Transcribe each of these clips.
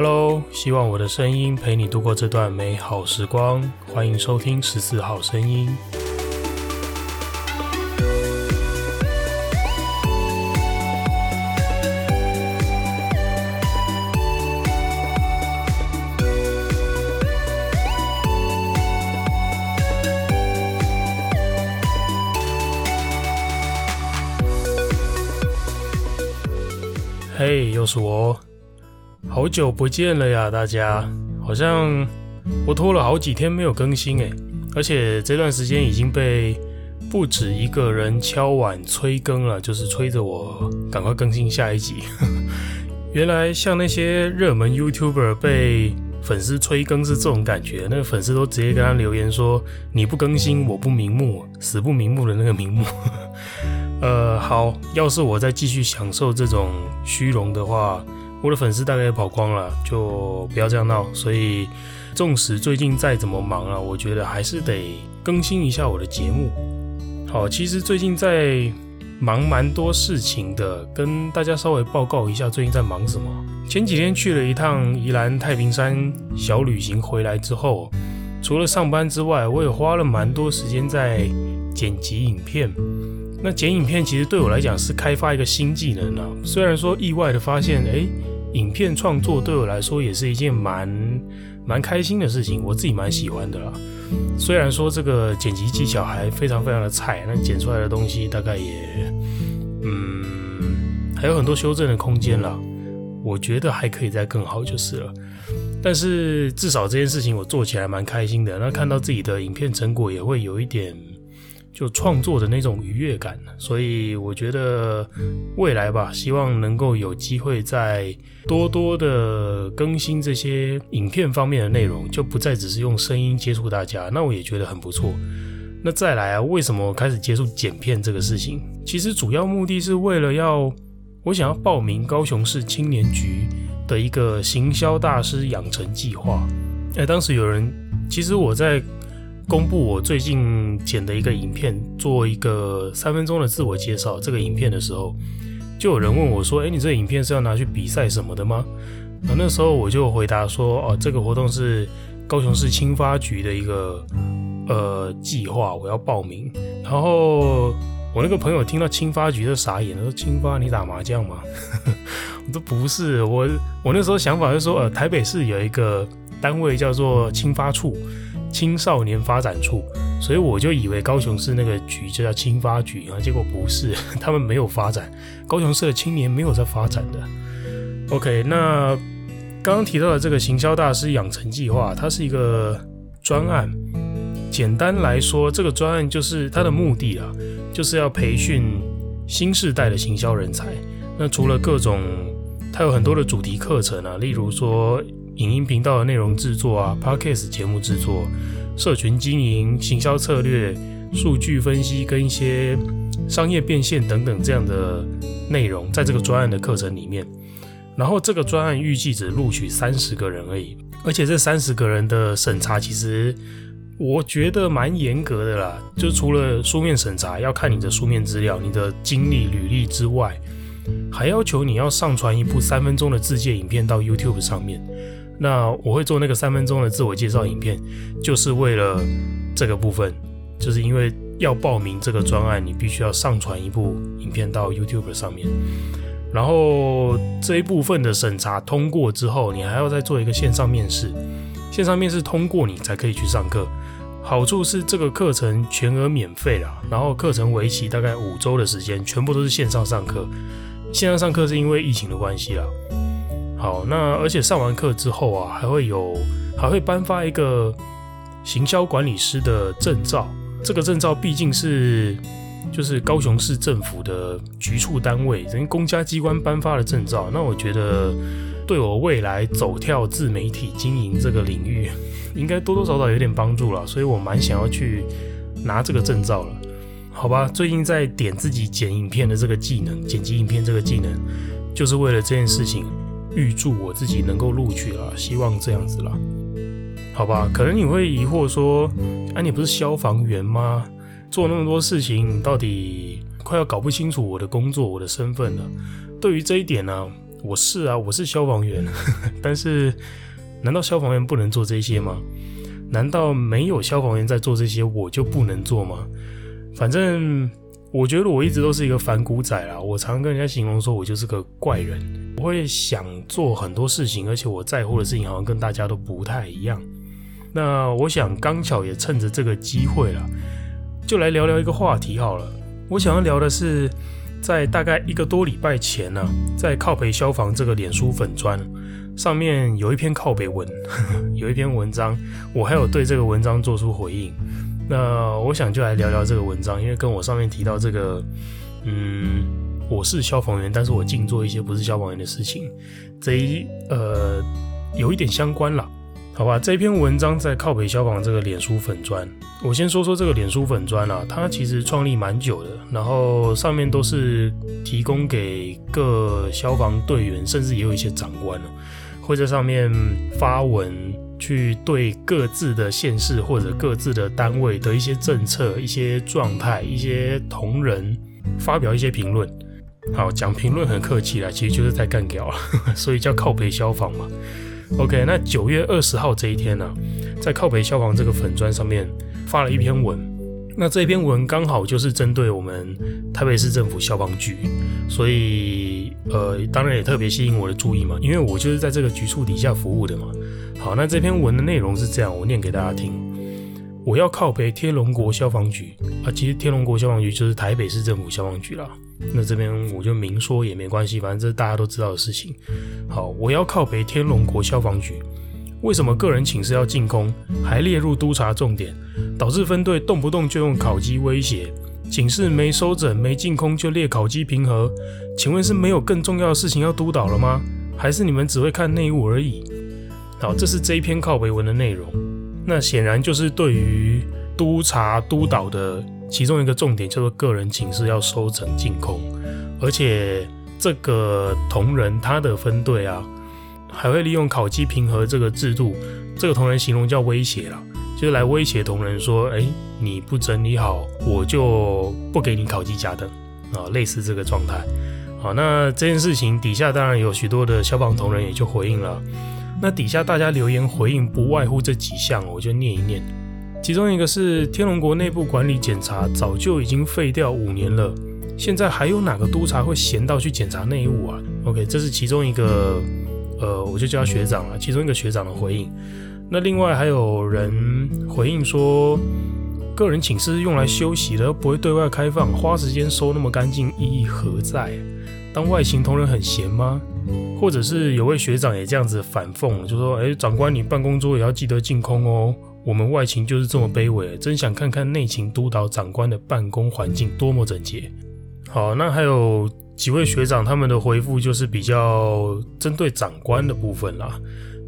Hello，希望我的声音陪你度过这段美好时光。欢迎收听十四号声音。嘿，又是我。好久不见了呀，大家！好像我拖了好几天没有更新诶，而且这段时间已经被不止一个人敲碗催更了，就是催着我赶快更新下一集。原来像那些热门 YouTuber 被粉丝催更是这种感觉，那个粉丝都直接跟他留言说：“你不更新，我不瞑目，死不瞑目的那个瞑目。”呃，好，要是我再继续享受这种虚荣的话。我的粉丝大概也跑光了，就不要这样闹。所以，纵使最近再怎么忙啊，我觉得还是得更新一下我的节目。好，其实最近在忙蛮多事情的，跟大家稍微报告一下最近在忙什么。前几天去了一趟宜兰太平山小旅行，回来之后，除了上班之外，我也花了蛮多时间在剪辑影片。那剪影片其实对我来讲是开发一个新技能啊。虽然说意外的发现，哎，影片创作对我来说也是一件蛮蛮开心的事情，我自己蛮喜欢的啦。虽然说这个剪辑技巧还非常非常的菜，那剪出来的东西大概也，嗯，还有很多修正的空间啦。我觉得还可以再更好就是了。但是至少这件事情我做起来蛮开心的。那看到自己的影片成果也会有一点。就创作的那种愉悦感，所以我觉得未来吧，希望能够有机会再多多的更新这些影片方面的内容，就不再只是用声音接触大家，那我也觉得很不错。那再来啊，为什么我开始接触剪片这个事情？其实主要目的是为了要，我想要报名高雄市青年局的一个行销大师养成计划。哎，当时有人，其实我在。公布我最近剪的一个影片，做一个三分钟的自我介绍。这个影片的时候，就有人问我说：“诶，你这个影片是要拿去比赛什么的吗？”那那时候我就回答说：“哦，这个活动是高雄市青发局的一个呃计划，我要报名。”然后我那个朋友听到青发局就傻眼了，说：“青发，你打麻将吗？” 我说：“不是，我我那时候想法就是说，呃，台北市有一个单位叫做青发处。”青少年发展处，所以我就以为高雄市那个局就叫青发局啊，结果不是，他们没有发展，高雄市的青年没有在发展的。OK，那刚刚提到的这个行销大师养成计划，它是一个专案。简单来说，这个专案就是它的目的啊，就是要培训新世代的行销人才。那除了各种，它有很多的主题课程啊，例如说。影音频道的内容制作啊，Podcast 节目制作、社群经营、行销策略、数据分析跟一些商业变现等等这样的内容，在这个专案的课程里面。然后这个专案预计只录取三十个人而已，而且这三十个人的审查其实我觉得蛮严格的啦。就除了书面审查要看你的书面资料、你的经历履历之外，还要求你要上传一部三分钟的自荐影片到 YouTube 上面。那我会做那个三分钟的自我介绍影片，就是为了这个部分，就是因为要报名这个专案，你必须要上传一部影片到 YouTube 上面，然后这一部分的审查通过之后，你还要再做一个线上面试，线上面试通过你才可以去上课。好处是这个课程全额免费啦，然后课程为期大概五周的时间，全部都是线上上课。线上上课是因为疫情的关系啦。好，那而且上完课之后啊，还会有还会颁发一个行销管理师的证照。这个证照毕竟是就是高雄市政府的局处单位，人公家机关颁发的证照。那我觉得对我未来走跳自媒体经营这个领域，应该多多少少有点帮助了。所以我蛮想要去拿这个证照了。好吧，最近在点自己剪影片的这个技能，剪辑影片这个技能，就是为了这件事情。预祝我自己能够录取了，希望这样子啦。好吧？可能你会疑惑说，啊，你不是消防员吗？做那么多事情，你到底快要搞不清楚我的工作、我的身份了。对于这一点呢，我是啊，我是消防员，但是难道消防员不能做这些吗？难道没有消防员在做这些，我就不能做吗？反正我觉得我一直都是一个反骨仔啦。我常跟人家形容说，我就是个怪人。我会想做很多事情，而且我在乎的事情好像跟大家都不太一样。那我想刚巧也趁着这个机会了，就来聊聊一个话题好了。我想要聊的是，在大概一个多礼拜前呢、在靠北消防这个脸书粉砖上面有一篇靠北文，有一篇文章，我还有对这个文章做出回应。那我想就来聊聊这个文章，因为跟我上面提到这个，嗯，我是消防员，但是我净做一些不是消防员的事情，这一呃有一点相关啦。好吧，这篇文章在靠北消防这个脸书粉砖，我先说说这个脸书粉砖啊，它其实创立蛮久的，然后上面都是提供给各消防队员，甚至也有一些长官会在上面发文，去对各自的县市或者各自的单位的一些政策、一些状态、一些同仁发表一些评论。好，讲评论很客气啦，其实就是在干譙了，所以叫靠北消防嘛。OK，那九月二十号这一天呢、啊，在靠北消防这个粉砖上面发了一篇文。那这篇文刚好就是针对我们台北市政府消防局，所以呃，当然也特别吸引我的注意嘛，因为我就是在这个局处底下服务的嘛。好，那这篇文的内容是这样，我念给大家听。我要靠北天龙国消防局啊，其实天龙国消防局就是台北市政府消防局啦。那这边我就明说也没关系，反正这是大家都知道的事情。好，我要靠北天龙国消防局。为什么个人寝室要进空，还列入督查重点，导致分队动不动就用烤鸡威胁？寝室没收整、没进空就列烤鸡平和？请问是没有更重要的事情要督导了吗？还是你们只会看内务而已？好，这是这一篇靠北文的内容。那显然就是对于督查督导的其中一个重点，叫做个人寝室要收整净空，而且这个同仁他的分队啊，还会利用考绩评核这个制度，这个同仁形容叫威胁啦，就是来威胁同仁说，哎，你不整理好，我就不给你考绩加等啊，类似这个状态。好，那这件事情底下当然有许多的消防同仁也就回应了。那底下大家留言回应不外乎这几项，我就念一念。其中一个是天龙国内部管理检查早就已经废掉五年了，现在还有哪个督察会闲到去检查内务啊？OK，这是其中一个，呃，我就叫他学长了。其中一个学长的回应。那另外还有人回应说，个人寝室用来休息的，不会对外开放，花时间收那么干净，意义何在？当外勤同仁很闲吗？或者是有位学长也这样子反讽，就说：“哎，长官，你办公桌也要记得净空哦。我们外勤就是这么卑微，真想看看内勤督导长官的办公环境多么整洁。”好，那还有几位学长他们的回复就是比较针对长官的部分啦，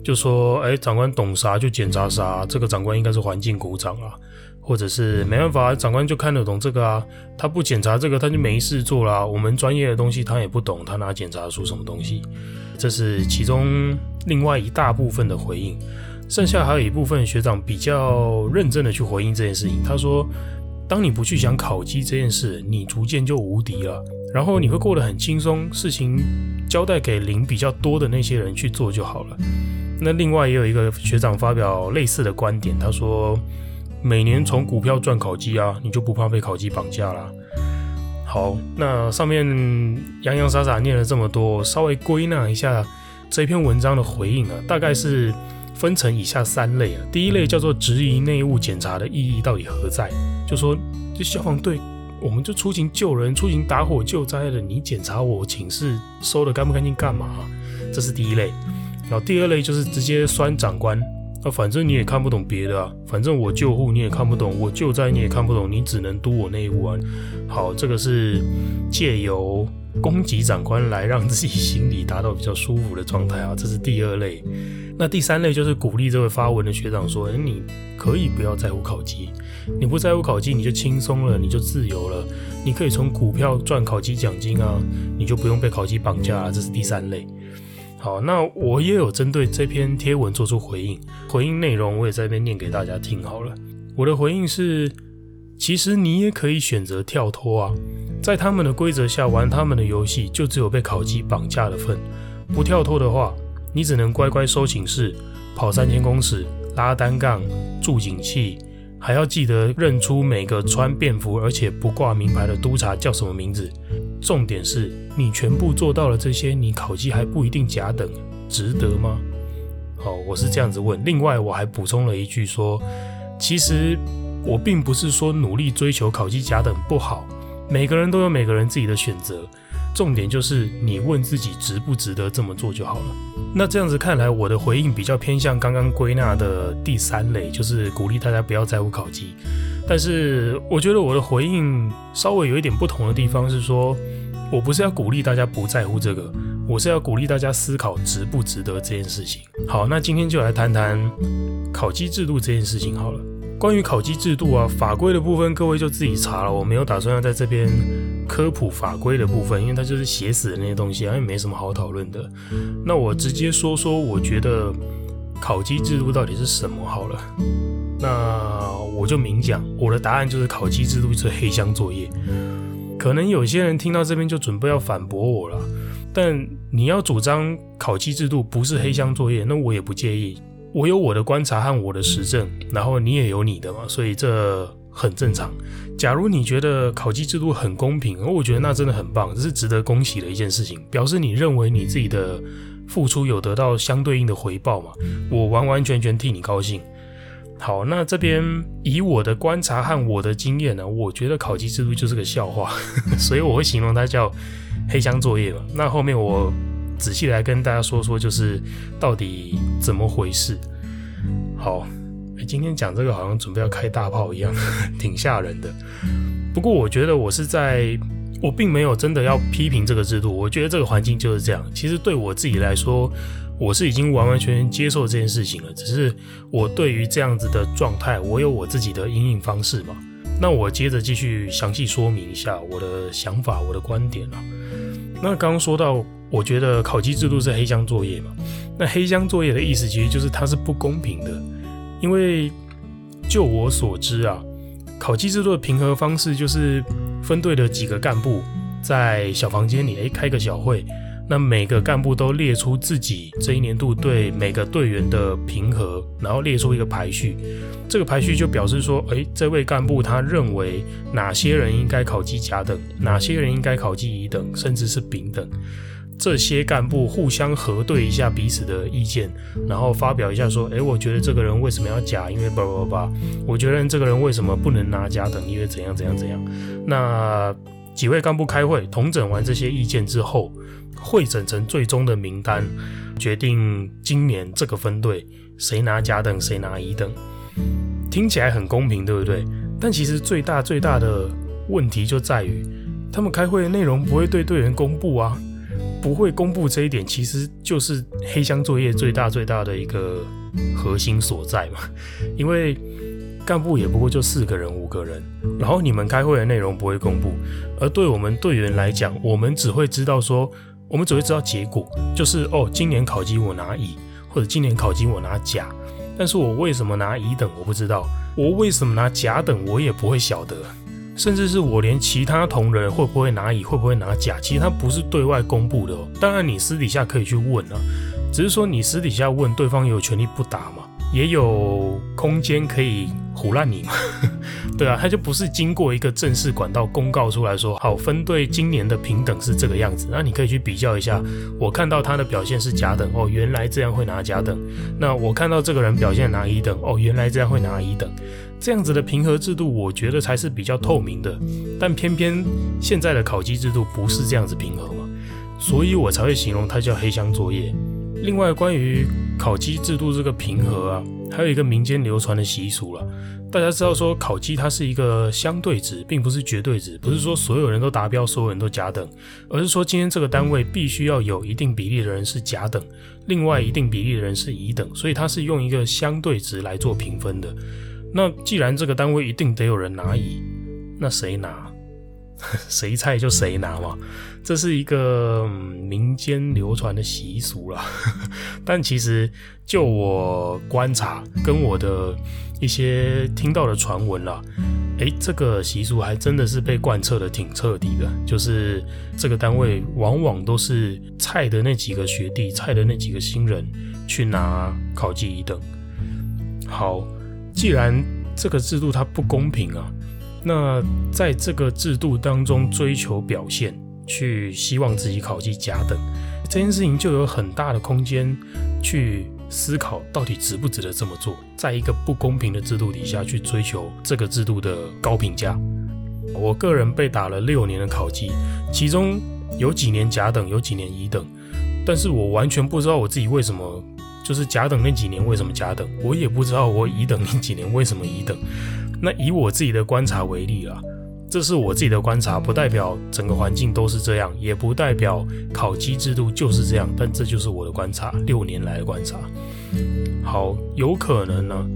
就说：“哎，长官懂啥就检查啥，这个长官应该是环境股长啊。”或者是没办法，长官就看得懂这个啊，他不检查这个，他就没事做啦。我们专业的东西他也不懂，他哪检查出什么东西？这是其中另外一大部分的回应，剩下还有一部分学长比较认真的去回应这件事情。他说：“当你不去想考绩这件事，你逐渐就无敌了，然后你会过得很轻松，事情交代给零比较多的那些人去做就好了。”那另外也有一个学长发表类似的观点，他说。每年从股票赚考绩啊，你就不怕被考绩绑架啦？好，那上面洋洋洒洒念了这么多，稍微归纳一下这篇文章的回应啊，大概是分成以下三类啊。第一类叫做质疑内务检查的意义到底何在？就说这消防队，我们就出勤救人、出勤打火救灾的，你检查我寝室收的干不干净干嘛？这是第一类。然后第二类就是直接酸长官。那、啊、反正你也看不懂别的啊，反正我救护你也看不懂，我救灾你也看不懂，你只能督我内务啊。好，这个是借由攻击长官来让自己心里达到比较舒服的状态啊，这是第二类。那第三类就是鼓励这位发文的学长说：“诶，你可以不要在乎考绩，你不在乎考绩，你就轻松了，你就自由了，你可以从股票赚考绩奖金啊，你就不用被考绩绑架了。”这是第三类。好，那我也有针对这篇贴文做出回应，回应内容我也在这边念给大家听好了。我的回应是，其实你也可以选择跳脱啊，在他们的规则下玩他们的游戏，就只有被考绩绑架的份。不跳脱的话，你只能乖乖收寝室，跑三千公尺，拉单杠，注警器，还要记得认出每个穿便服而且不挂名牌的督察叫什么名字。重点是你全部做到了这些，你考绩还不一定甲等，值得吗？好，我是这样子问。另外，我还补充了一句说，其实我并不是说努力追求考绩甲等不好，每个人都有每个人自己的选择。重点就是你问自己值不值得这么做就好了。那这样子看来，我的回应比较偏向刚刚归纳的第三类，就是鼓励大家不要在乎考级。但是我觉得我的回应稍微有一点不同的地方是说，我不是要鼓励大家不在乎这个，我是要鼓励大家思考值不值得这件事情。好，那今天就来谈谈考绩制度这件事情好了。关于考绩制度啊，法规的部分各位就自己查了，我没有打算要在这边科普法规的部分，因为它就是写死的那些东西，也没什么好讨论的。那我直接说说，我觉得考绩制度到底是什么好了。那我就明讲，我的答案就是考绩制度是黑箱作业。可能有些人听到这边就准备要反驳我了，但你要主张考绩制度不是黑箱作业，那我也不介意。我有我的观察和我的实证，然后你也有你的嘛，所以这很正常。假如你觉得考绩制度很公平，而我觉得那真的很棒，这是值得恭喜的一件事情，表示你认为你自己的付出有得到相对应的回报嘛，我完完全全替你高兴。好，那这边以我的观察和我的经验呢，我觉得考级制度就是个笑话，所以我会形容它叫黑箱作业嘛。那后面我。仔细来跟大家说说，就是到底怎么回事。好，今天讲这个好像准备要开大炮一样，挺吓人的。不过我觉得我是在，我并没有真的要批评这个制度。我觉得这个环境就是这样。其实对我自己来说，我是已经完完全全接受这件事情了。只是我对于这样子的状态，我有我自己的因应方式嘛。那我接着继续详细说明一下我的想法、我的观点啊。那刚刚说到。我觉得考绩制度是黑箱作业嘛？那黑箱作业的意思其实就是它是不公平的，因为就我所知啊，考绩制度的评核方式就是分队的几个干部在小房间里诶开个小会，那每个干部都列出自己这一年度对每个队员的评核，然后列出一个排序，这个排序就表示说，诶，这位干部他认为哪些人应该考绩甲等，哪些人应该考绩乙等，甚至是丙等。这些干部互相核对一下彼此的意见，然后发表一下说：“诶，我觉得这个人为什么要甲？因为叭叭叭。我觉得这个人为什么不能拿甲等？因为怎样怎样怎样。”那几位干部开会统整完这些意见之后，汇整成最终的名单，决定今年这个分队谁拿甲等，谁拿乙等。听起来很公平，对不对？但其实最大最大的问题就在于，他们开会的内容不会对队员公布啊。不会公布这一点，其实就是黑箱作业最大最大的一个核心所在嘛。因为干部也不过就四个人、五个人，然后你们开会的内容不会公布，而对我们队员来讲，我们只会知道说，我们只会知道结果，就是哦，今年考级我拿乙，或者今年考级我拿甲，但是我为什么拿乙等我不知道，我为什么拿甲等我也不会晓得。甚至是我连其他同仁会不会拿乙，会不会拿甲，其实他不是对外公布的哦。当然，你私底下可以去问啊，只是说你私底下问，对方有权利不答嘛，也有空间可以唬烂你嘛。对啊，他就不是经过一个正式管道公告出来说，好，分队今年的平等是这个样子，那你可以去比较一下。我看到他的表现是甲等，哦，原来这样会拿甲等。那我看到这个人表现拿乙等，哦，原来这样会拿乙等。这样子的评核制度，我觉得才是比较透明的，但偏偏现在的考绩制度不是这样子平和嘛，所以我才会形容它叫黑箱作业。另外，关于考绩制度这个评核啊，还有一个民间流传的习俗了。大家知道说，考绩它是一个相对值，并不是绝对值，不是说所有人都达标，所有人都甲等，而是说今天这个单位必须要有一定比例的人是甲等，另外一定比例的人是乙等，所以它是用一个相对值来做评分的。那既然这个单位一定得有人拿乙，那谁拿？谁菜就谁拿嘛，这是一个民间流传的习俗啦。但其实就我观察跟我的一些听到的传闻啦，诶，这个习俗还真的是被贯彻的挺彻底的，就是这个单位往往都是菜的那几个学弟、菜的那几个新人去拿考绩乙等。好，既然这个制度它不公平啊，那在这个制度当中追求表现，去希望自己考绩甲等，这件事情就有很大的空间去思考到底值不值得这么做。在一个不公平的制度底下去追求这个制度的高评价，我个人被打了六年的考绩，其中有几年甲等，有几年乙等，但是我完全不知道我自己为什么。就是甲等那几年为什么甲等，我也不知道我乙等那几年为什么乙等。那以我自己的观察为例啊，这是我自己的观察，不代表整个环境都是这样，也不代表考绩制度就是这样，但这就是我的观察，六年来的观察。好，有可能呢，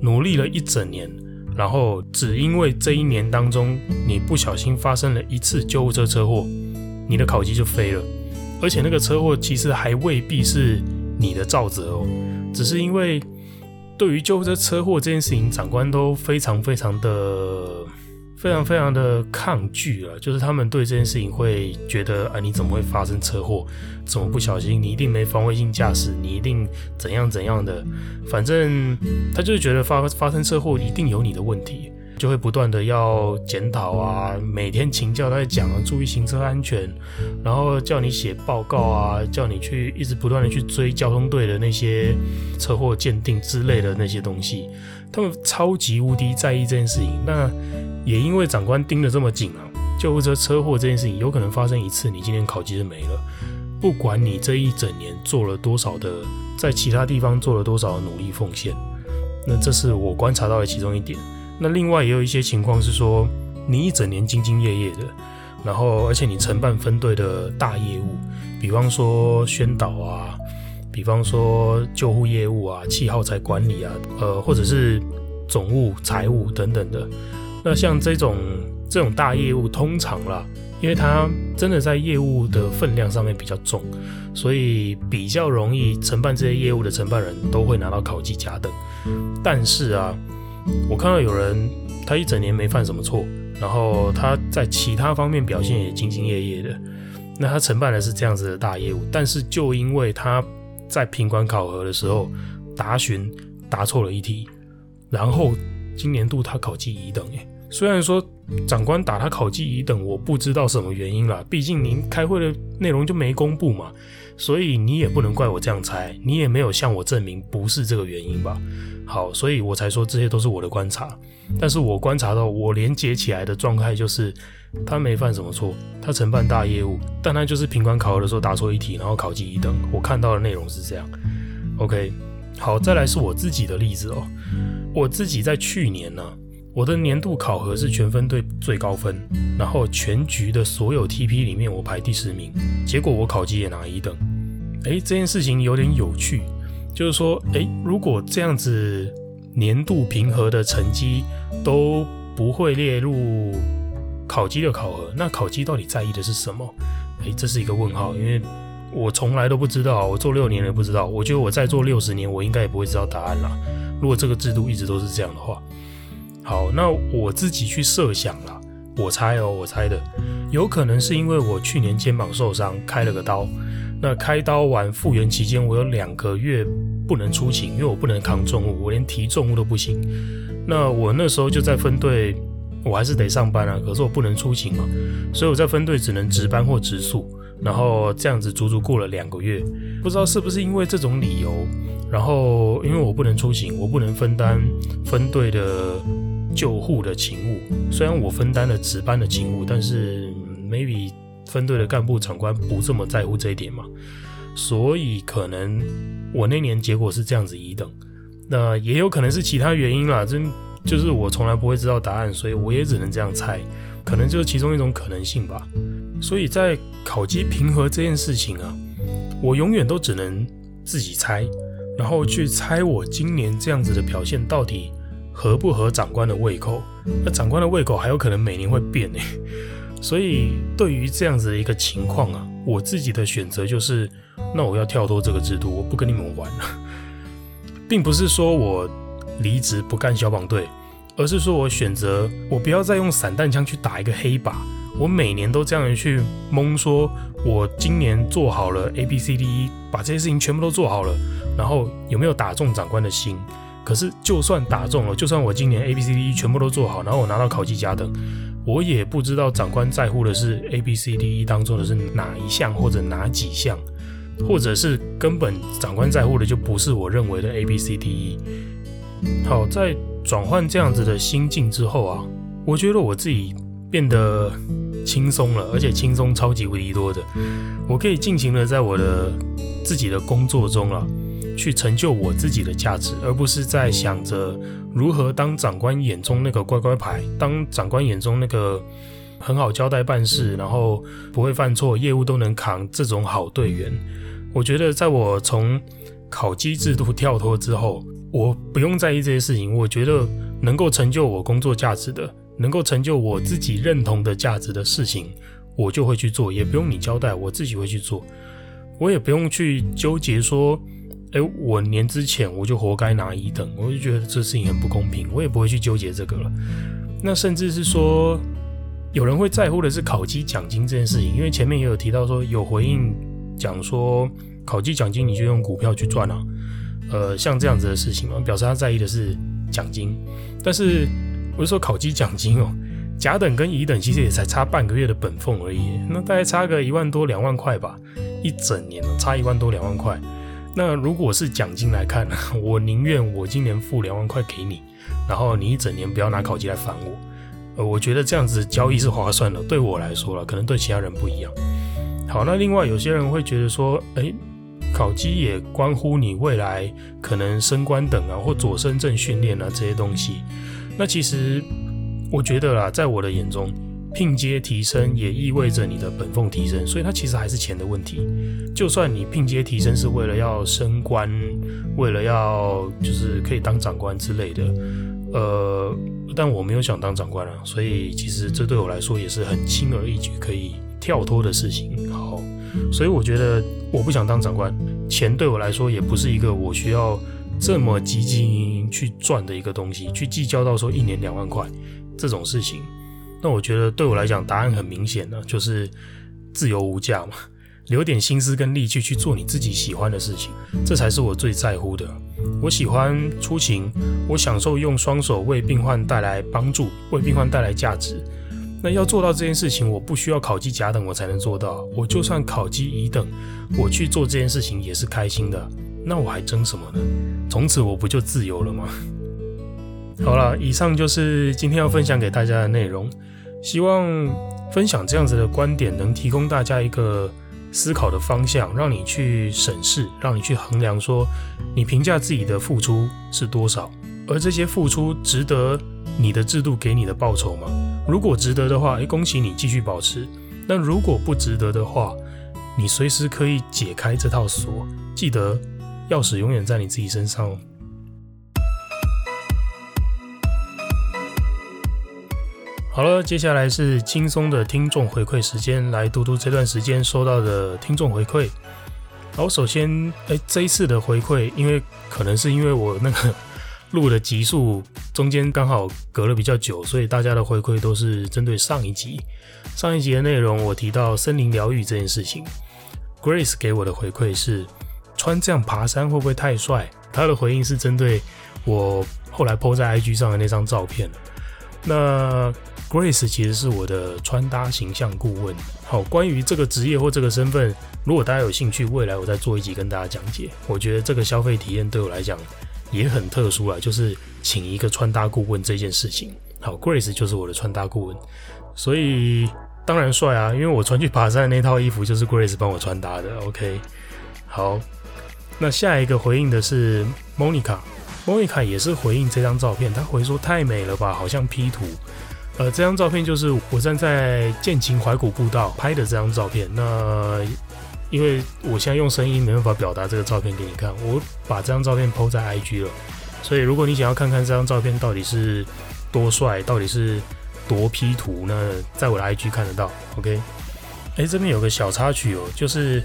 努力了一整年，然后只因为这一年当中你不小心发生了一次救护车车祸，你的考绩就飞了，而且那个车祸其实还未必是。你的肇责哦，只是因为对于救护车车祸这件事情，长官都非常非常的、非常非常的抗拒了。就是他们对这件事情会觉得啊，你怎么会发生车祸？怎么不小心？你一定没防卫性驾驶，你一定怎样怎样的？反正他就是觉得发发生车祸一定有你的问题。就会不断的要检讨啊，每天请教他讲啊，注意行车安全，然后叫你写报告啊，叫你去一直不断的去追交通队的那些车祸鉴定之类的那些东西，他们超级无敌在意这件事情。那也因为长官盯得这么紧啊，救护车车祸这件事情有可能发生一次，你今天考级就没了。不管你这一整年做了多少的，在其他地方做了多少的努力奉献，那这是我观察到的其中一点。那另外也有一些情况是说，你一整年兢兢业业的，然后而且你承办分队的大业务，比方说宣导啊，比方说救护业务啊、气耗材管理啊，呃，或者是总务、财务等等的。那像这种这种大业务，通常啦，因为它真的在业务的分量上面比较重，所以比较容易承办这些业务的承办人都会拿到考绩甲等。但是啊。我看到有人，他一整年没犯什么错，然后他在其他方面表现也兢兢业业的。那他承办的是这样子的大业务，但是就因为他在品管考核的时候答询答错了一题，然后今年度他考绩一等。耶，虽然说长官打他考绩乙等，我不知道什么原因啦，毕竟您开会的内容就没公布嘛，所以你也不能怪我这样猜，你也没有向我证明不是这个原因吧。好，所以我才说这些都是我的观察，但是我观察到我连接起来的状态就是，他没犯什么错，他承办大业务，但他就是品管考核的时候答错一题，然后考绩乙等。我看到的内容是这样。OK，好，再来是我自己的例子哦，我自己在去年呢、我的年度考核是全分队最高分，然后全局的所有 TP 里面我排第十名，结果我考级也拿一等，诶，这件事情有点有趣。就是说，诶，如果这样子年度评核的成绩都不会列入考级的考核，那考级到底在意的是什么？诶，这是一个问号，因为我从来都不知道，我做六年了不知道。我觉得我再做六十年，我应该也不会知道答案啦。如果这个制度一直都是这样的话，好，那我自己去设想了，我猜哦，我猜的，有可能是因为我去年肩膀受伤，开了个刀。那开刀完复原期间，我有两个月不能出勤，因为我不能扛重物，我连提重物都不行。那我那时候就在分队，我还是得上班啊，可是我不能出勤嘛，所以我在分队只能值班或值宿，然后这样子足足过了两个月。不知道是不是因为这种理由，然后因为我不能出勤，我不能分担分队的救护的勤务，虽然我分担了值班的勤务，但是 maybe。分队的干部长官不这么在乎这一点嘛，所以可能我那年结果是这样子一等，那也有可能是其他原因啦，真就是我从来不会知道答案，所以我也只能这样猜，可能就是其中一种可能性吧。所以在考级评核这件事情啊，我永远都只能自己猜，然后去猜我今年这样子的表现到底合不合长官的胃口。那长官的胃口还有可能每年会变呢。所以，对于这样子的一个情况啊，我自己的选择就是，那我要跳脱这个制度，我不跟你们玩了，并不是说我离职不干消防队，而是说我选择我不要再用散弹枪去打一个黑靶，我每年都这样去蒙说，我今年做好了 A B C D E，把这些事情全部都做好了，然后有没有打中长官的心？可是就算打中了，就算我今年 A B C D E 全部都做好，然后我拿到考绩甲等，我也不知道长官在乎的是 A B C D E 当中的是哪一项或者哪几项。或者是根本长官在乎的就不是我认为的 A B C D E。好，在转换这样子的心境之后啊，我觉得我自己变得轻松了，而且轻松超级无敌多的。我可以尽情的在我的自己的工作中啊，去成就我自己的价值，而不是在想着如何当长官眼中那个乖乖牌，当长官眼中那个很好交代办事，然后不会犯错，业务都能扛这种好队员。我觉得，在我从考绩制度跳脱之后，我不用在意这些事情。我觉得能够成就我工作价值的，能够成就我自己认同的价值的事情，我就会去做，也不用你交代，我自己会去做。我也不用去纠结说，诶，我年之前我就活该拿一等，我就觉得这事情很不公平，我也不会去纠结这个了。那甚至是说，有人会在乎的是考绩奖金这件事情，因为前面也有提到说有回应。讲说考绩奖金你就用股票去赚啊，呃，像这样子的事情嘛，表示他在意的是奖金。但是我就说考绩奖金哦，甲等跟乙等其实也才差半个月的本俸而已，那大概差个一万多两万块吧，一整年差一万多两万块。那如果是奖金来看，我宁愿我今年付两万块给你，然后你一整年不要拿考级来烦我。呃，我觉得这样子交易是划算的，对我来说了，可能对其他人不一样。好，那另外有些人会觉得说，诶，考级也关乎你未来可能升官等啊，或左申正训练啊这些东西。那其实我觉得啦，在我的眼中，聘阶提升也意味着你的本俸提升，所以它其实还是钱的问题。就算你拼接提升是为了要升官，为了要就是可以当长官之类的，呃，但我没有想当长官啊，所以其实这对我来说也是很轻而易举可以。跳脱的事情，好，所以我觉得我不想当长官，钱对我来说也不是一个我需要这么积极去赚的一个东西，去计较到说一年两万块这种事情。那我觉得对我来讲，答案很明显了，就是自由无价嘛，留点心思跟力气去做你自己喜欢的事情，这才是我最在乎的。我喜欢出勤，我享受用双手为病患带来帮助，为病患带来价值。那要做到这件事情，我不需要考级甲等，我才能做到。我就算考级乙等，我去做这件事情也是开心的。那我还争什么呢？从此我不就自由了吗？好了，以上就是今天要分享给大家的内容。希望分享这样子的观点，能提供大家一个思考的方向，让你去审视，让你去衡量，说你评价自己的付出是多少，而这些付出值得你的制度给你的报酬吗？如果值得的话，诶，恭喜你继续保持。但如果不值得的话，你随时可以解开这套锁。记得，钥匙永远在你自己身上。好了，接下来是轻松的听众回馈时间，来读读这段时间收到的听众回馈。好，首先，诶，这一次的回馈，因为可能是因为我那个。录的集数中间刚好隔了比较久，所以大家的回馈都是针对上一集。上一集的内容我提到森林疗愈这件事情，Grace 给我的回馈是穿这样爬山会不会太帅？他的回应是针对我后来 po 在 IG 上的那张照片。那 Grace 其实是我的穿搭形象顾问。好，关于这个职业或这个身份，如果大家有兴趣，未来我再做一集跟大家讲解。我觉得这个消费体验对我来讲。也很特殊啊，就是请一个穿搭顾问这件事情。好，Grace 就是我的穿搭顾问，所以当然帅啊，因为我穿去爬山的那套衣服就是 Grace 帮我穿搭的。OK，好，那下一个回应的是 Monica，Monica 也是回应这张照片，她回说太美了吧，好像 P 图。呃，这张照片就是我站在剑琴怀古步道拍的这张照片。那因为我现在用声音没办法表达这个照片给你看，我把这张照片 PO 在 IG 了，所以如果你想要看看这张照片到底是多帅，到底是多 P 图，那在我的 IG 看得到。OK，哎，这边有个小插曲哦，就是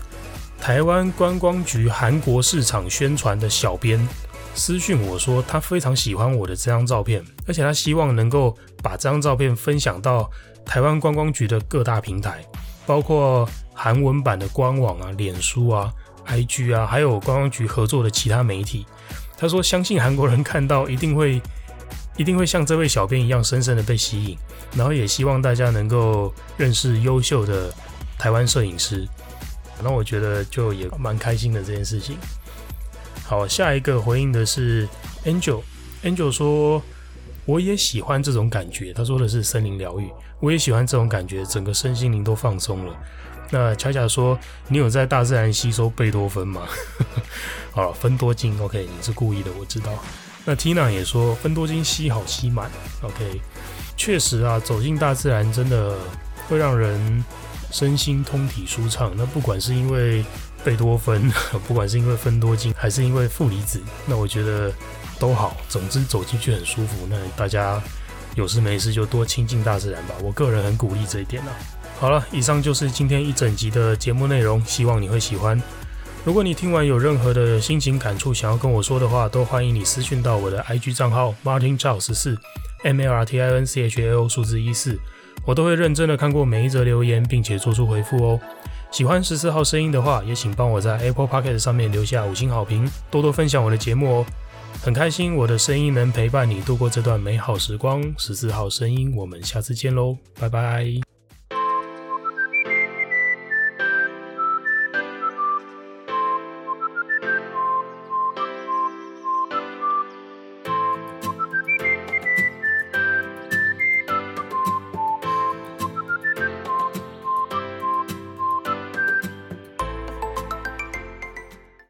台湾观光局韩国市场宣传的小编私讯我说他非常喜欢我的这张照片，而且他希望能够把这张照片分享到台湾观光局的各大平台，包括韩文版的官网啊、脸书啊、IG 啊，还有观光局合作的其他媒体。他说相信韩国人看到一定会一定会像这位小编一样深深的被吸引，然后也希望大家能够认识优秀的台湾摄影师。那我觉得就也蛮开心的这件事情。好，下一个回应的是 Angel，Angel 说我也喜欢这种感觉。他说的是森林疗愈，我也喜欢这种感觉，整个身心灵都放松了。那恰恰说你有在大自然吸收贝多芬吗？好了，芬多精，OK，你是故意的，我知道。那 Tina 也说芬多精吸好吸满，OK，确实啊，走进大自然真的会让人。身心通体舒畅，那不管是因为贝多芬，不管是因为芬多精，还是因为负离子，那我觉得都好。总之走进去很舒服。那大家有事没事就多亲近大自然吧，我个人很鼓励这一点啊。好了，以上就是今天一整集的节目内容，希望你会喜欢。如果你听完有任何的心情感触想要跟我说的话，都欢迎你私讯到我的 IG 账号 Martin Chao 十四 M L R T I N C H A O 数字一四。我都会认真的看过每一则留言，并且做出回复哦。喜欢十四号声音的话，也请帮我在 Apple Podcast 上面留下五星好评，多多分享我的节目哦。很开心我的声音能陪伴你度过这段美好时光。十四号声音，我们下次见喽，拜拜。